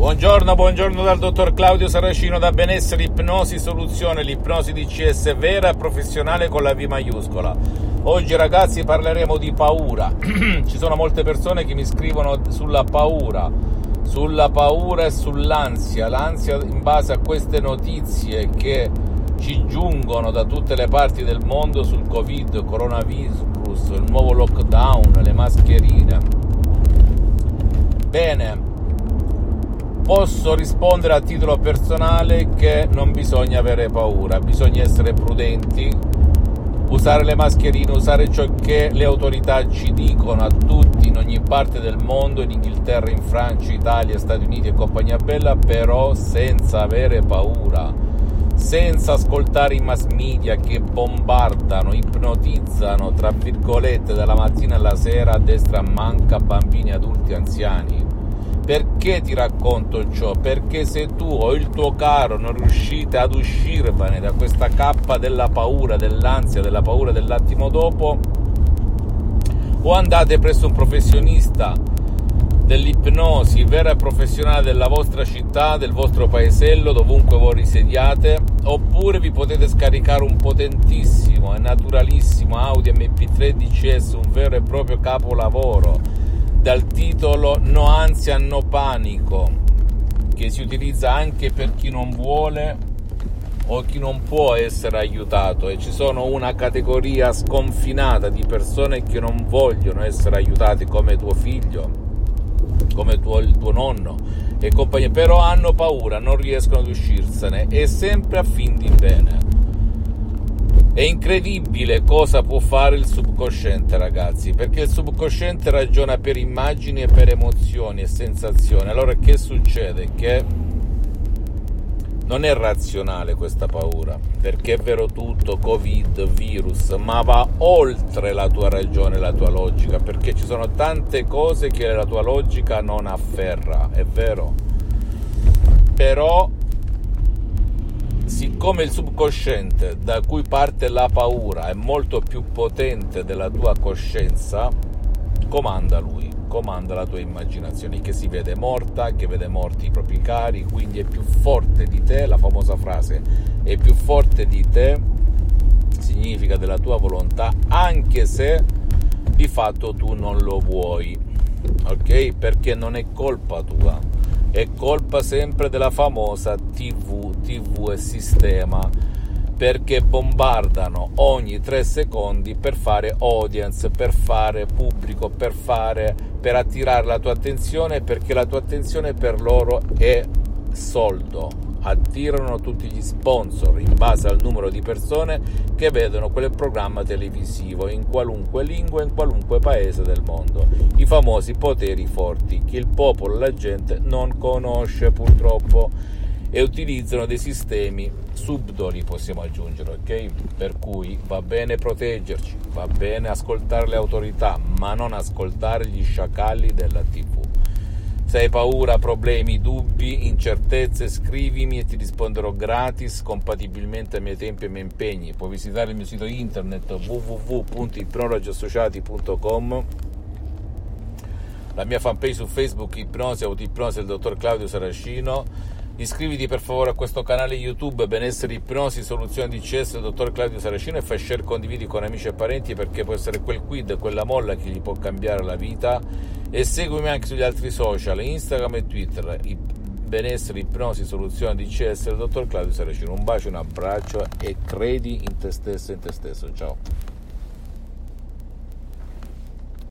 Buongiorno, buongiorno dal dottor Claudio Saracino da Benessere Ipnosi Soluzione, l'ipnosi DCS vera e professionale con la V maiuscola. Oggi ragazzi parleremo di paura. Ci sono molte persone che mi scrivono sulla paura, sulla paura e sull'ansia, l'ansia in base a queste notizie che ci giungono da tutte le parti del mondo sul Covid, coronavirus, il nuovo lockdown, le mascherine. Bene, posso rispondere a titolo personale che non bisogna avere paura, bisogna essere prudenti, usare le mascherine, usare ciò che le autorità ci dicono a tutti in ogni parte del mondo, in Inghilterra, in Francia, Italia, Stati Uniti e compagnia bella, però senza avere paura, senza ascoltare i mass media che bombardano, ipnotizzano, tra virgolette, dalla mattina alla sera a destra manca bambini, adulti, anziani perché ti racconto ciò? Perché se tu o il tuo caro non riuscite ad uscirvene da questa cappa della paura, dell'ansia, della paura dell'attimo dopo, o andate presso un professionista dell'ipnosi vera e professionale della vostra città, del vostro paesello, dovunque voi risediate, oppure vi potete scaricare un potentissimo e naturalissimo Audi MP3 DCS, un vero e proprio capolavoro dal titolo No ansia, no panico, che si utilizza anche per chi non vuole o chi non può essere aiutato e ci sono una categoria sconfinata di persone che non vogliono essere aiutate come tuo figlio, come tuo, il tuo nonno e compagnia, però hanno paura, non riescono ad uscirsene e sempre a fin di bene. È incredibile cosa può fare il subconsciente, ragazzi, perché il subconsciente ragiona per immagini e per emozioni e sensazioni. Allora che succede? Che non è razionale questa paura, perché è vero tutto, Covid, virus, ma va oltre la tua ragione, la tua logica, perché ci sono tante cose che la tua logica non afferra, è vero? Però siccome il subconsciente da cui parte la paura è molto più potente della tua coscienza, comanda lui, comanda la tua immaginazione che si vede morta, che vede morti i propri cari, quindi è più forte di te, la famosa frase è più forte di te, significa della tua volontà, anche se di fatto tu non lo vuoi, ok? Perché non è colpa tua è colpa sempre della famosa TV, TV e sistema perché bombardano ogni tre secondi per fare audience, per fare pubblico, per fare per attirare la tua attenzione perché la tua attenzione per loro è soldo attirano tutti gli sponsor in base al numero di persone che vedono quel programma televisivo in qualunque lingua, in qualunque paese del mondo. I famosi poteri forti che il popolo, la gente non conosce purtroppo e utilizzano dei sistemi subdoli, possiamo aggiungere, ok? Per cui va bene proteggerci, va bene ascoltare le autorità, ma non ascoltare gli sciacalli della TV. Se hai paura, problemi, dubbi, incertezze, scrivimi e ti risponderò gratis, compatibilmente ai miei tempi e ai miei impegni. Puoi visitare il mio sito internet www.ipnologiassociati.com la mia fanpage su Facebook Ipnosi Autoipnosi del dottor Claudio Saracino Iscriviti per favore a questo canale YouTube Benessere Ipnosi Soluzione DCS Dottor Claudio Saracino e fai share condividi con amici e parenti perché può essere quel quid, quella molla che gli può cambiare la vita e seguimi anche sugli altri social Instagram e Twitter. Benessere Ipnosi Soluzione DCS Dottor Claudio Saracino. Un bacio, un abbraccio e credi in te stesso in te stesso. Ciao